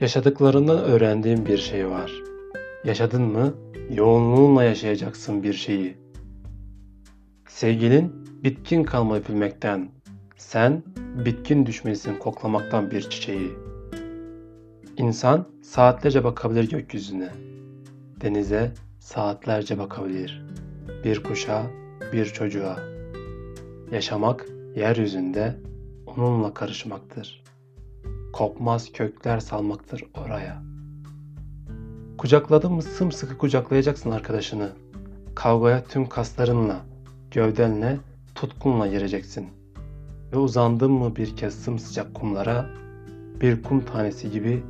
Yaşadıklarından öğrendiğin bir şey var. Yaşadın mı, yoğunluğunla yaşayacaksın bir şeyi. Sevgilin bitkin kalma öpülmekten, sen bitkin düşmelisin koklamaktan bir çiçeği. İnsan saatlerce bakabilir gökyüzüne, denize saatlerce bakabilir. Bir kuşa, bir çocuğa. Yaşamak yeryüzünde onunla karışmaktır. Kopmaz kökler salmaktır oraya. Kucakladın mı sımsıkı kucaklayacaksın arkadaşını. Kavgaya tüm kaslarınla, gövdenle, tutkunla gireceksin. Ve uzandın mı bir kez sımsıcak kumlara, bir kum tanesi gibi,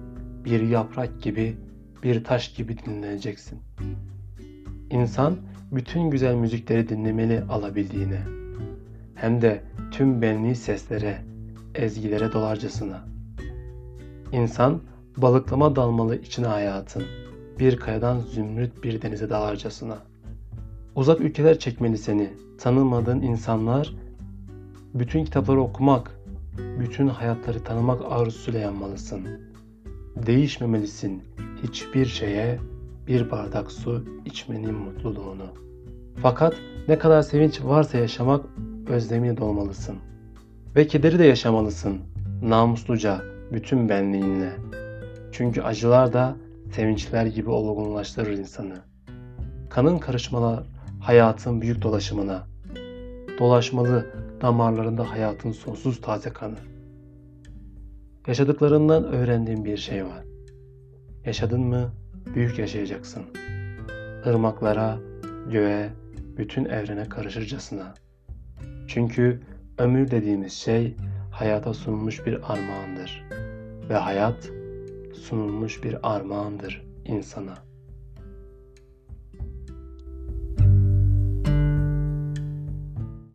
bir yaprak gibi, bir taş gibi dinleneceksin. İnsan bütün güzel müzikleri dinlemeli alabildiğine. Hem de tüm benliği seslere, ezgilere dolarcasına. İnsan balıklama dalmalı içine hayatın, bir kayadan zümrüt bir denize dalarcasına. Uzak ülkeler çekmeli seni, tanımadığın insanlar, bütün kitapları okumak, bütün hayatları tanımak arzusuyla yanmalısın. Değişmemelisin hiçbir şeye, bir bardak su içmenin mutluluğunu. Fakat ne kadar sevinç varsa yaşamak özlemine dolmalısın. Ve kederi de yaşamalısın namusluca bütün benliğinle. Çünkü acılar da sevinçler gibi olgunlaştırır insanı. Kanın karışmalar hayatın büyük dolaşımına. Dolaşmalı damarlarında hayatın sonsuz taze kanı. Yaşadıklarından öğrendiğin bir şey var. Yaşadın mı büyük yaşayacaksın. Irmaklara, göğe, bütün evrene karışırcasına. Çünkü ömür dediğimiz şey hayata sunulmuş bir armağandır. Ve hayat sunulmuş bir armağandır insana.